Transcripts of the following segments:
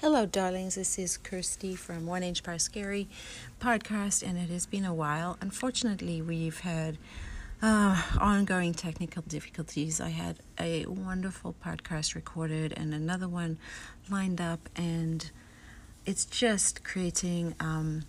Hello, darlings. This is Kirsty from One Inch by Scary podcast, and it has been a while. Unfortunately, we've had uh, ongoing technical difficulties. I had a wonderful podcast recorded and another one lined up, and it's just creating um,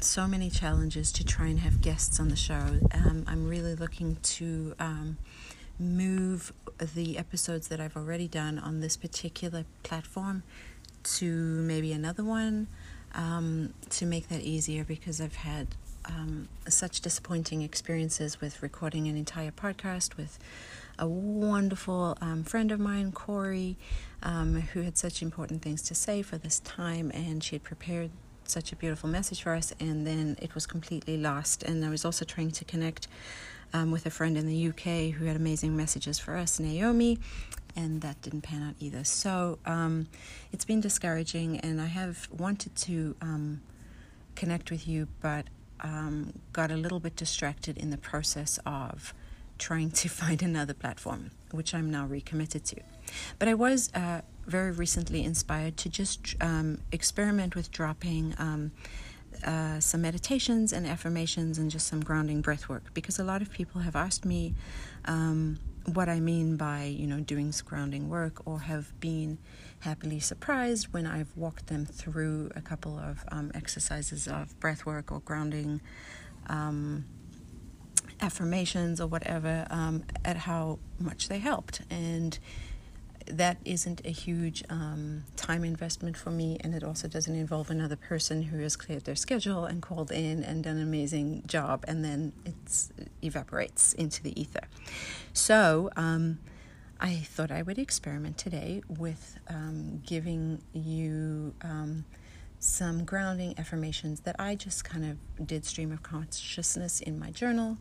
so many challenges to try and have guests on the show. Um, I'm really looking to. Um, move the episodes that I've already done on this particular platform to maybe another one um, to make that easier because I've had um, such disappointing experiences with recording an entire podcast with a wonderful um, friend of mine, Corey, um, who had such important things to say for this time, and she had prepared such a beautiful message for us, and then it was completely lost. And I was also trying to connect um, with a friend in the UK who had amazing messages for us, Naomi, and that didn't pan out either. So um, it's been discouraging, and I have wanted to um, connect with you, but um, got a little bit distracted in the process of trying to find another platform, which I'm now recommitted to. But I was uh, very recently inspired to just um, experiment with dropping. Um, uh, some meditations and affirmations and just some grounding breath work because a lot of people have asked me um, what I mean by, you know, doing grounding work or have been happily surprised when I've walked them through a couple of um, exercises of breath work or grounding um, affirmations or whatever um, at how much they helped. And that isn't a huge um, time investment for me, and it also doesn't involve another person who has cleared their schedule and called in and done an amazing job, and then it evaporates into the ether. So, um, I thought I would experiment today with um, giving you um, some grounding affirmations that I just kind of did stream of consciousness in my journal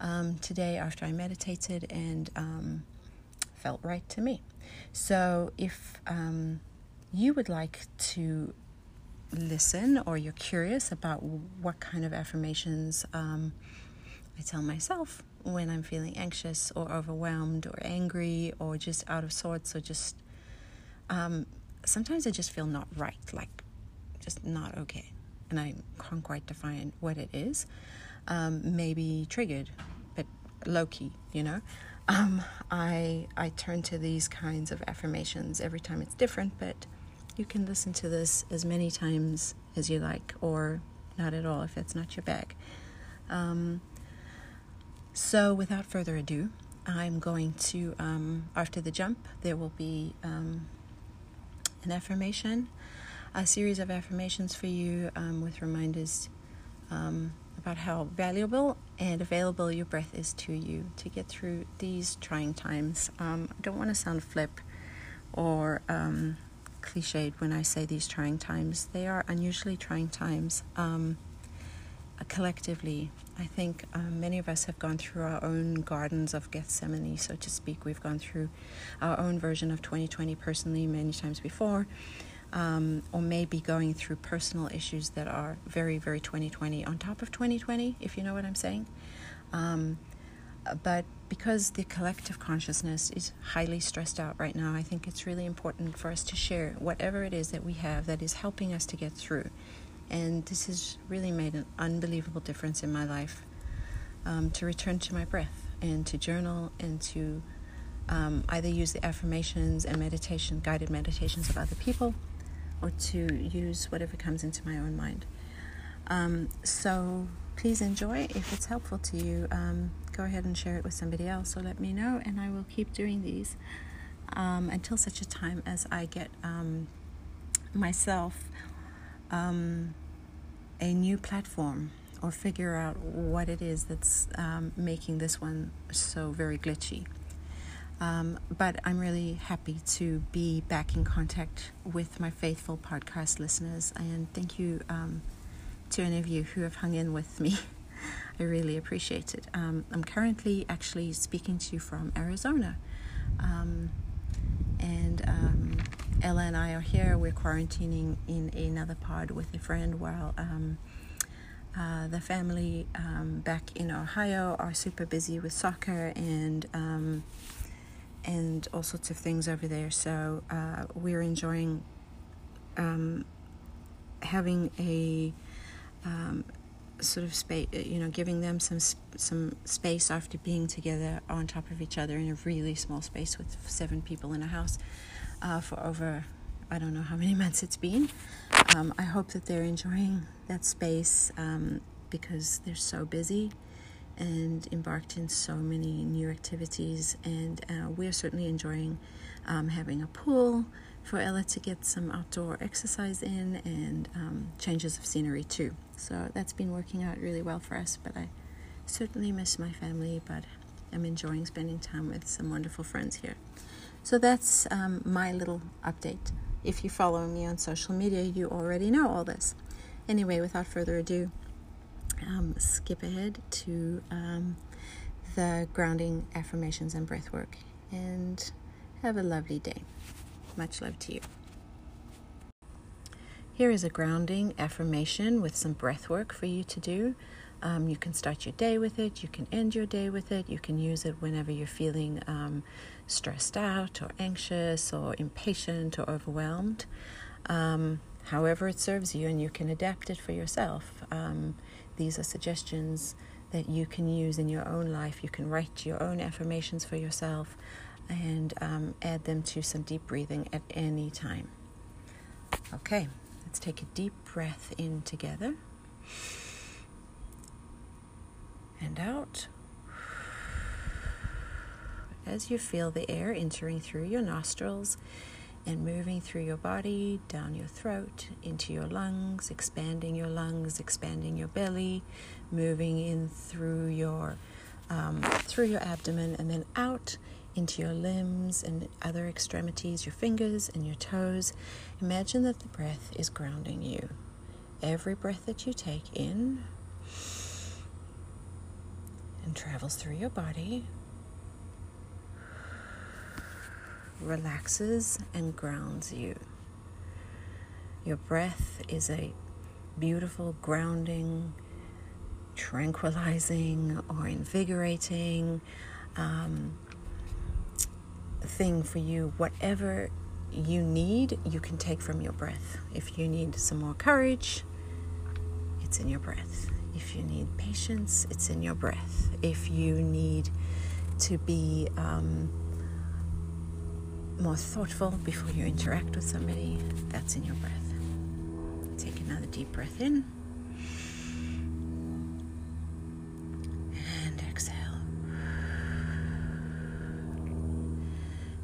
um, today after I meditated and um, felt right to me. So if um, you would like to listen or you're curious about what kind of affirmations um, I tell myself when I'm feeling anxious or overwhelmed or angry or just out of sorts or just um, sometimes I just feel not right, like just not okay. And I can't quite define what it is. Um, maybe triggered, but low key, you know um, I I turn to these kinds of affirmations every time it's different, but you can listen to this as many times as you like, or not at all if it's not your bag. Um, so, without further ado, I'm going to, um, after the jump, there will be um, an affirmation, a series of affirmations for you um, with reminders um, about how valuable and available your breath is to you to get through these trying times. Um, I don't want to sound flip or um, cliched when I say these trying times. They are unusually trying times. Um, collectively, I think um, many of us have gone through our own gardens of Gethsemane, so to speak. We've gone through our own version of 2020 personally many times before um, or maybe going through personal issues that are very, very 2020 on top of 2020, if you know what I'm saying. Um, but because the collective consciousness is highly stressed out right now, I think it's really important for us to share whatever it is that we have that is helping us to get through. And this has really made an unbelievable difference in my life um, to return to my breath and to journal and to um, either use the affirmations and meditation, guided meditations of other people or to use whatever comes into my own mind. Um, so please enjoy. If it's helpful to you, um, go ahead and share it with somebody else or let me know, and I will keep doing these um, until such a time as I get um, myself um, a new platform or figure out what it is that's um, making this one so very glitchy. Um, but I'm really happy to be back in contact with my faithful podcast listeners. And thank you um, to any of you who have hung in with me. I really appreciate it. Um, I'm currently actually speaking to you from Arizona. Um, and um, Ella and I are here. We're quarantining in another pod with a friend while. Um, uh, the family back in Ohio are super busy with soccer and and all sorts of things over there. So uh, we're enjoying um, having a um, sort of space, you know, giving them some some space after being together on top of each other in a really small space with seven people in a house uh, for over I don't know how many months it's been. Um, I hope that they're enjoying that space um, because they're so busy and embarked in so many new activities. And uh, we're certainly enjoying um, having a pool for Ella to get some outdoor exercise in and um, changes of scenery too. So that's been working out really well for us. But I certainly miss my family, but I'm enjoying spending time with some wonderful friends here. So that's um, my little update. If you follow me on social media, you already know all this. Anyway, without further ado, um, skip ahead to um, the grounding affirmations and breath work and have a lovely day. Much love to you. Here is a grounding affirmation with some breath work for you to do. Um, you can start your day with it, you can end your day with it, you can use it whenever you're feeling um, stressed out or anxious or impatient or overwhelmed. Um, however, it serves you, and you can adapt it for yourself. These are suggestions that you can use in your own life. You can write your own affirmations for yourself and um, add them to some deep breathing at any time. Okay, let's take a deep breath in together and out. As you feel the air entering through your nostrils and moving through your body, down your throat, into your lungs, expanding your lungs, expanding your belly, moving in through your um, through your abdomen, and then out into your limbs and other extremities, your fingers and your toes. Imagine that the breath is grounding you. Every breath that you take in and travels through your body relaxes and grounds you. Your breath is a beautiful, grounding, tranquilizing, or invigorating um, thing for you. Whatever you need, you can take from your breath. If you need some more courage, it's in your breath. If you need patience, it's in your breath. If you need to be um, more thoughtful before you interact with somebody, that's in your breath. Take another deep breath in. And exhale.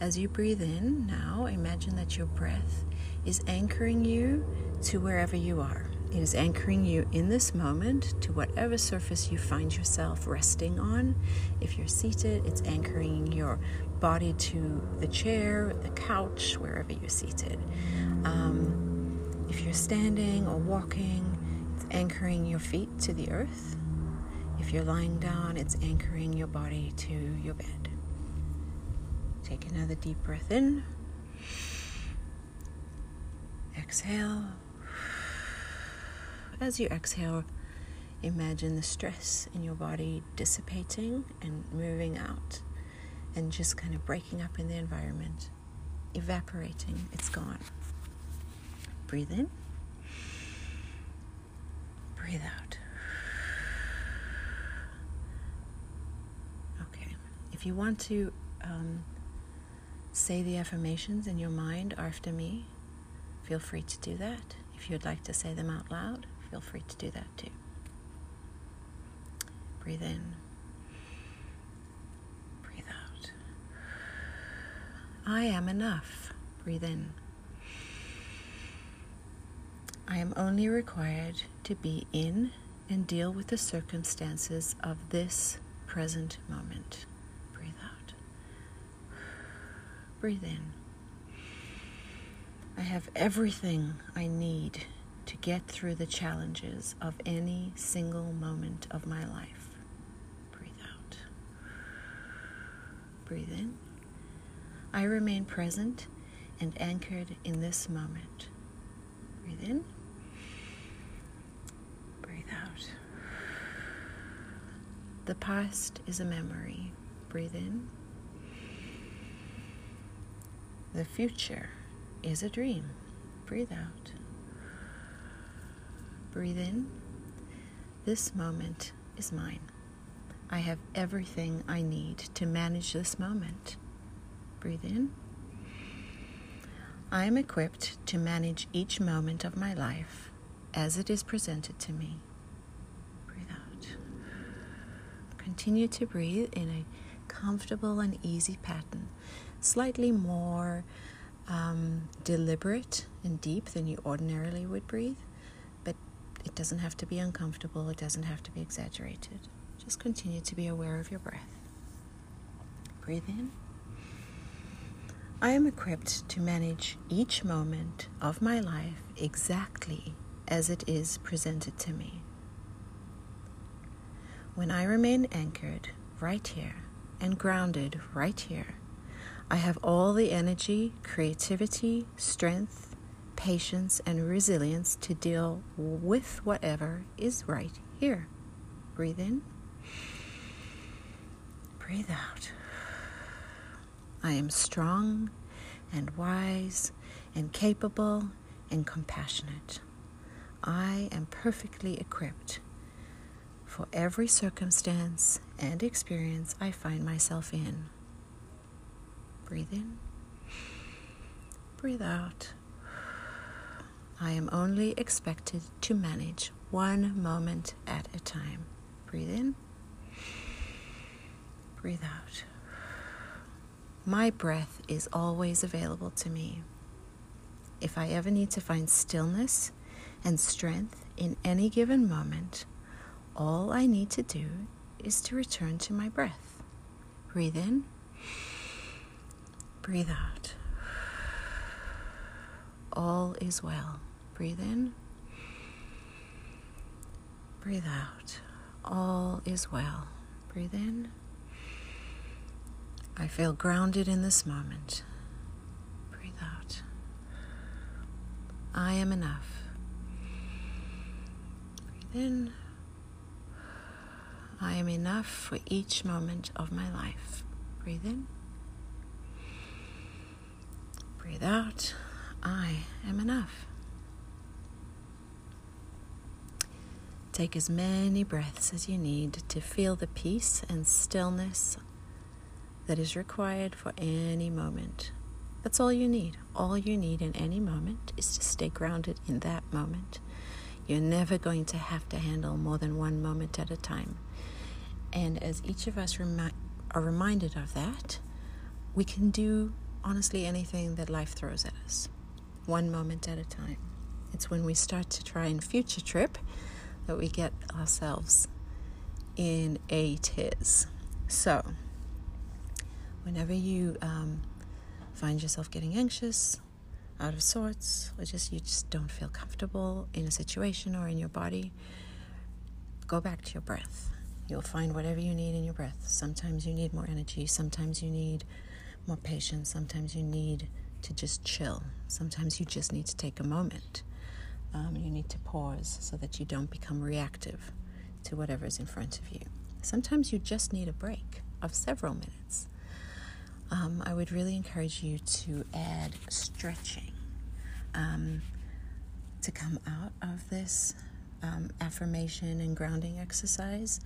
As you breathe in, now imagine that your breath is anchoring you to wherever you are. It is anchoring you in this moment to whatever surface you find yourself resting on. If you're seated, it's anchoring your body to the chair, the couch, wherever you're seated. Um, if you're standing or walking, it's anchoring your feet to the earth. If you're lying down, it's anchoring your body to your bed. Take another deep breath in. Exhale. As you exhale, imagine the stress in your body dissipating and moving out and just kind of breaking up in the environment, evaporating. It's gone. Breathe in, breathe out. Okay. If you want to um, say the affirmations in your mind after me, feel free to do that. If you'd like to say them out loud, feel free to do that too. Breathe in. Breathe out. I am enough. Breathe in. I am only required to be in and deal with the circumstances of this present moment. Breathe out. Breathe in. I have everything I need to get through the challenges of any single moment of my life. Breathe out. Breathe in. I remain present and anchored in this moment. Breathe in. Breathe out. The past is a memory. Breathe in. The future is a dream. breathe out. Breathe in. This moment is mine. I have everything I need to manage this moment. Breathe in. I am equipped to manage each moment of my life as it is presented to me. Breathe out. Continue to breathe in a comfortable and easy pattern, slightly more um, deliberate and deep than you ordinarily would breathe, it doesn't have to be uncomfortable, it doesn't have to be exaggerated. Just continue to be aware of your breath. Breathe in. I am equipped to manage each moment of my life exactly as it is presented to me. When I remain anchored right here and grounded right here, I have all the energy, creativity, strength, patience, and resilience to deal with whatever is right here. Breathe in, breathe out. I am strong and wise and capable and compassionate. I am perfectly equipped for every circumstance and experience I find myself in. Breathe in, breathe out. I am only expected to manage one moment at a time. Breathe in, breathe out. My breath is always available to me. If I ever need to find stillness and strength in any given moment, all I need to do is to return to my breath. Breathe in, breathe out. All is well. Breathe in, breathe out. All is well. Breathe in. I feel grounded in this moment. Breathe out. I am enough. Breathe in. I am enough for each moment of my life. Breathe in. Breathe out. I am enough. Take as many breaths as you need to feel the peace and stillness that is required for any moment. That's all you need. All you need in any moment is to stay grounded in that moment. You're never going to have to handle more than one moment at a time. And as each of us remi- are reminded of that, we can do honestly anything that life throws at us, one moment at a time. It's when we start to try and future trip that we get ourselves in a tiz. So, whenever you um, find yourself getting anxious, out of sorts, or just you just don't feel comfortable in a situation or in your body, go back to your breath. You'll find whatever you need in your breath. Sometimes you need more energy, sometimes you need more patience, sometimes you need to just chill, sometimes you just need to take a moment. Um, you need to pause so that you don't become reactive to whatever's in front of you. Sometimes you just need a break of several minutes um, I would really encourage you to add stretching um, to come out of this um, affirmation and grounding exercise.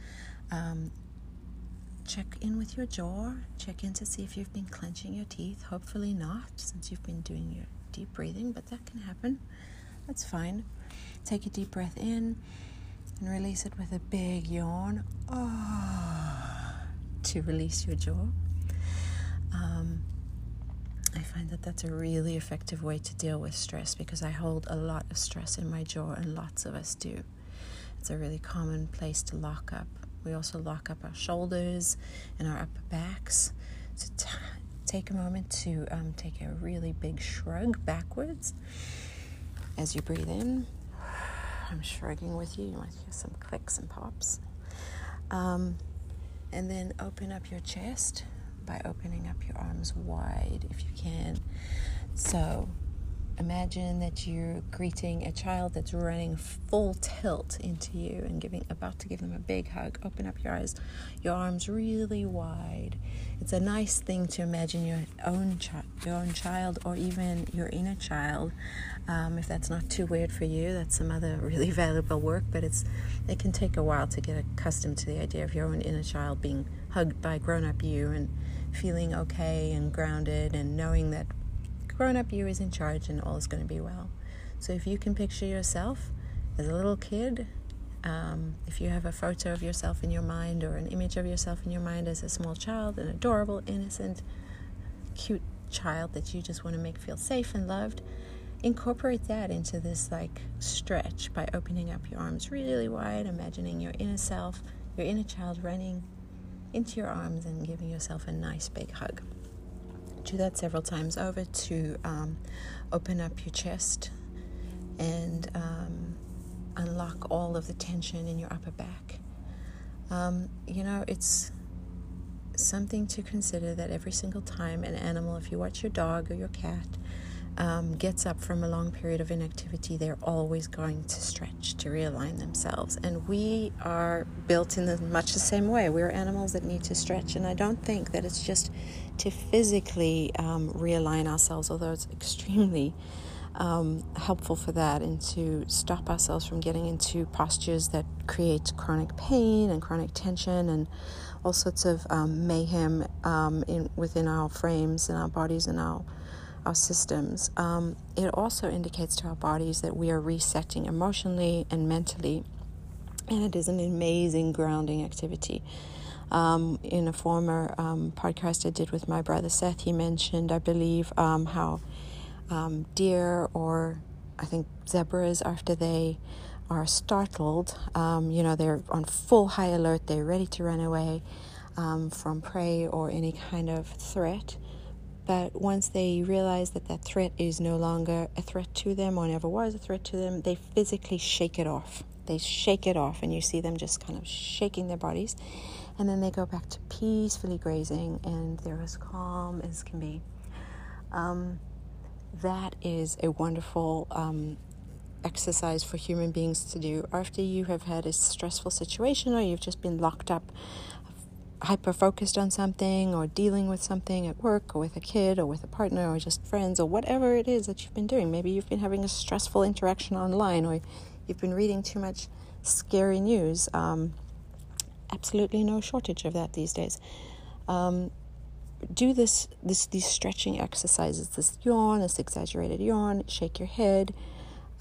Um, check in with your jaw, check in to see if you've been clenching your teeth. Hopefully, not, since you've been doing your deep breathing, but that can happen. That's fine. Take a deep breath in and release it with a big yawn. Oh, to release your jaw. Um, I find that that's a really effective way to deal with stress because I hold a lot of stress in my jaw, and lots of us do. It's a really common place to lock up. We also lock up our shoulders and our upper backs. So t- take a moment to um, take a really big shrug backwards as you breathe in. I'm shrugging with you. You might hear some clicks and pops. Um, and then open up your chest by opening up your arms wide if you can. So imagine that you're greeting a child that's running full tilt into you and giving about to give them a big hug. Open up your eyes, your arms really wide. It's a nice thing to imagine your own child your own child or even your inner child. Um, if that's not too weird for you, that's some other really valuable work. But it's it can take a while to get accustomed to the idea of your own inner child being hugged by grown-up you and feeling okay and grounded and knowing that grown-up you is in charge and all is going to be well. So if you can picture yourself as a little kid um, if you have a photo of yourself in your mind or an image of yourself in your mind as a small child, an adorable, innocent, cute child that you just want to make feel safe and loved, incorporate that into this like stretch by opening up your arms really wide, imagining your inner self, your inner child running into your arms and giving yourself a nice big hug. Do that several times over to um, open up your chest and um, unlock all of the tension in your upper back. Um, you know, it's something to consider that every single time an animal, if you watch your dog or your cat, um, gets up from a long period of inactivity, they're always going to stretch to realign themselves. And we are built in the, much the same way. We're animals that need to stretch. And I don't think that it's just to physically um, realign ourselves, although it's extremely um, helpful for that and to stop ourselves from getting into postures that create chronic pain and chronic tension and all sorts of um, mayhem um, in, within our frames and our bodies and our our systems. Um, it also indicates to our bodies that we are resetting emotionally and mentally, and it is an amazing grounding activity. Um, in a former um, podcast I did with my brother Seth, he mentioned, I believe, um, how deer or I think zebras after they are startled. Um, you know, they're on full high alert, they're ready to run away um, from prey or any kind of threat. But once they realize that that threat is no longer a threat to them or never was a threat to them, they physically shake it off. They shake it off, and you see them just kind of shaking their bodies. And then they go back to peacefully grazing, and they're as calm as can be. Um, that is a wonderful um, exercise for human beings to do after you have had a stressful situation or you've just been locked up hyper focused on something or dealing with something at work or with a kid or with a partner or just friends or whatever it is that you've been doing. Maybe you've been having a stressful interaction online or you've been reading too much scary news. Um, absolutely no shortage of that these days. Um, do this, this these stretching exercises this yawn this exaggerated yawn shake your head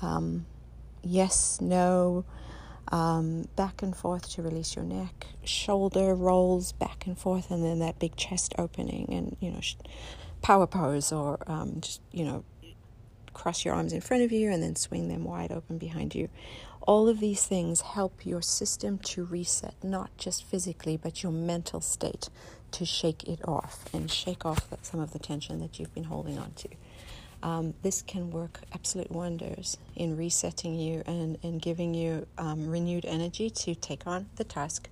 um, yes no um, back and forth to release your neck shoulder rolls back and forth and then that big chest opening and you know power pose or um, just you know cross your arms in front of you and then swing them wide open behind you all of these things help your system to reset not just physically but your mental state to shake it off and shake off some of the tension that you've been holding on to. Um, this can work absolute wonders in resetting you and, and giving you um, renewed energy to take on the task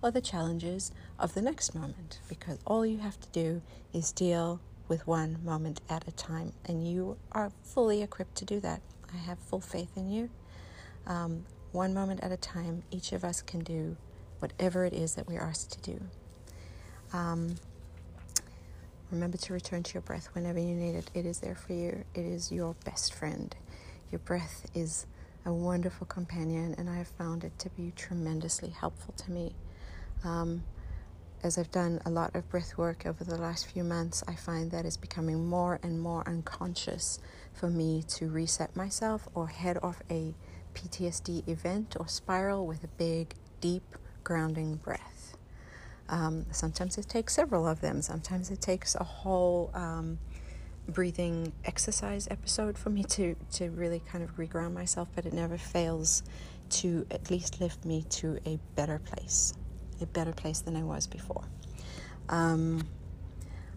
or the challenges of the next moment because all you have to do is deal with one moment at a time and you are fully equipped to do that. I have full faith in you. Um, one moment at a time, each of us can do whatever it is that we're asked to do. Um, remember to return to your breath whenever you need it. It is there for you, it is your best friend. Your breath is a wonderful companion, and I have found it to be tremendously helpful to me. Um, as I've done a lot of breath work over the last few months, I find that it's becoming more and more unconscious for me to reset myself or head off a PTSD event or spiral with a big, deep, grounding breath. Um, sometimes it takes several of them. Sometimes it takes a whole um, breathing exercise episode for me to, to really kind of reground myself, but it never fails to at least lift me to a better place, a better place than I was before. Um,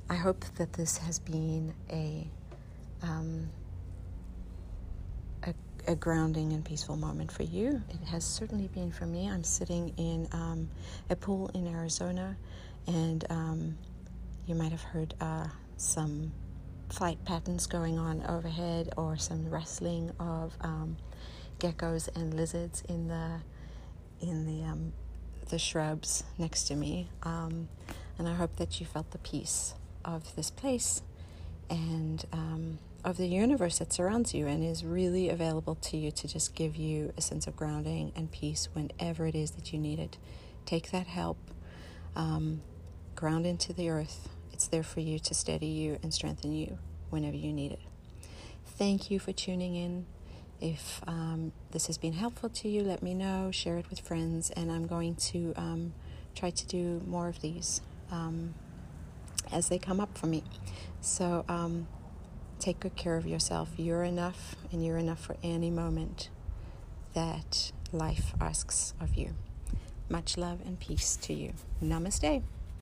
I hope that this has been a um, a grounding and peaceful moment for you. It has certainly been for me. I'm sitting in um, a pool in Arizona, and um, you might have heard uh, some flight patterns going on overhead, or some rustling of um, geckos and lizards in the in the um, the shrubs next to me. Um, and I hope that you felt the peace of this place and um, of the universe that surrounds you and is really available to you to just give you a sense of grounding and peace whenever it is that you need it. Take that help, um, ground into the earth. It's there for you to steady you and strengthen you whenever you need it. Thank you for tuning in. If um, this has been helpful to you, let me know, share it with friends, and I'm going to um, try to do more of these um, as they come up for me. So um, take good care of yourself. You're enough, and you're enough for any moment that life asks of you. Much love and peace to you. Namaste.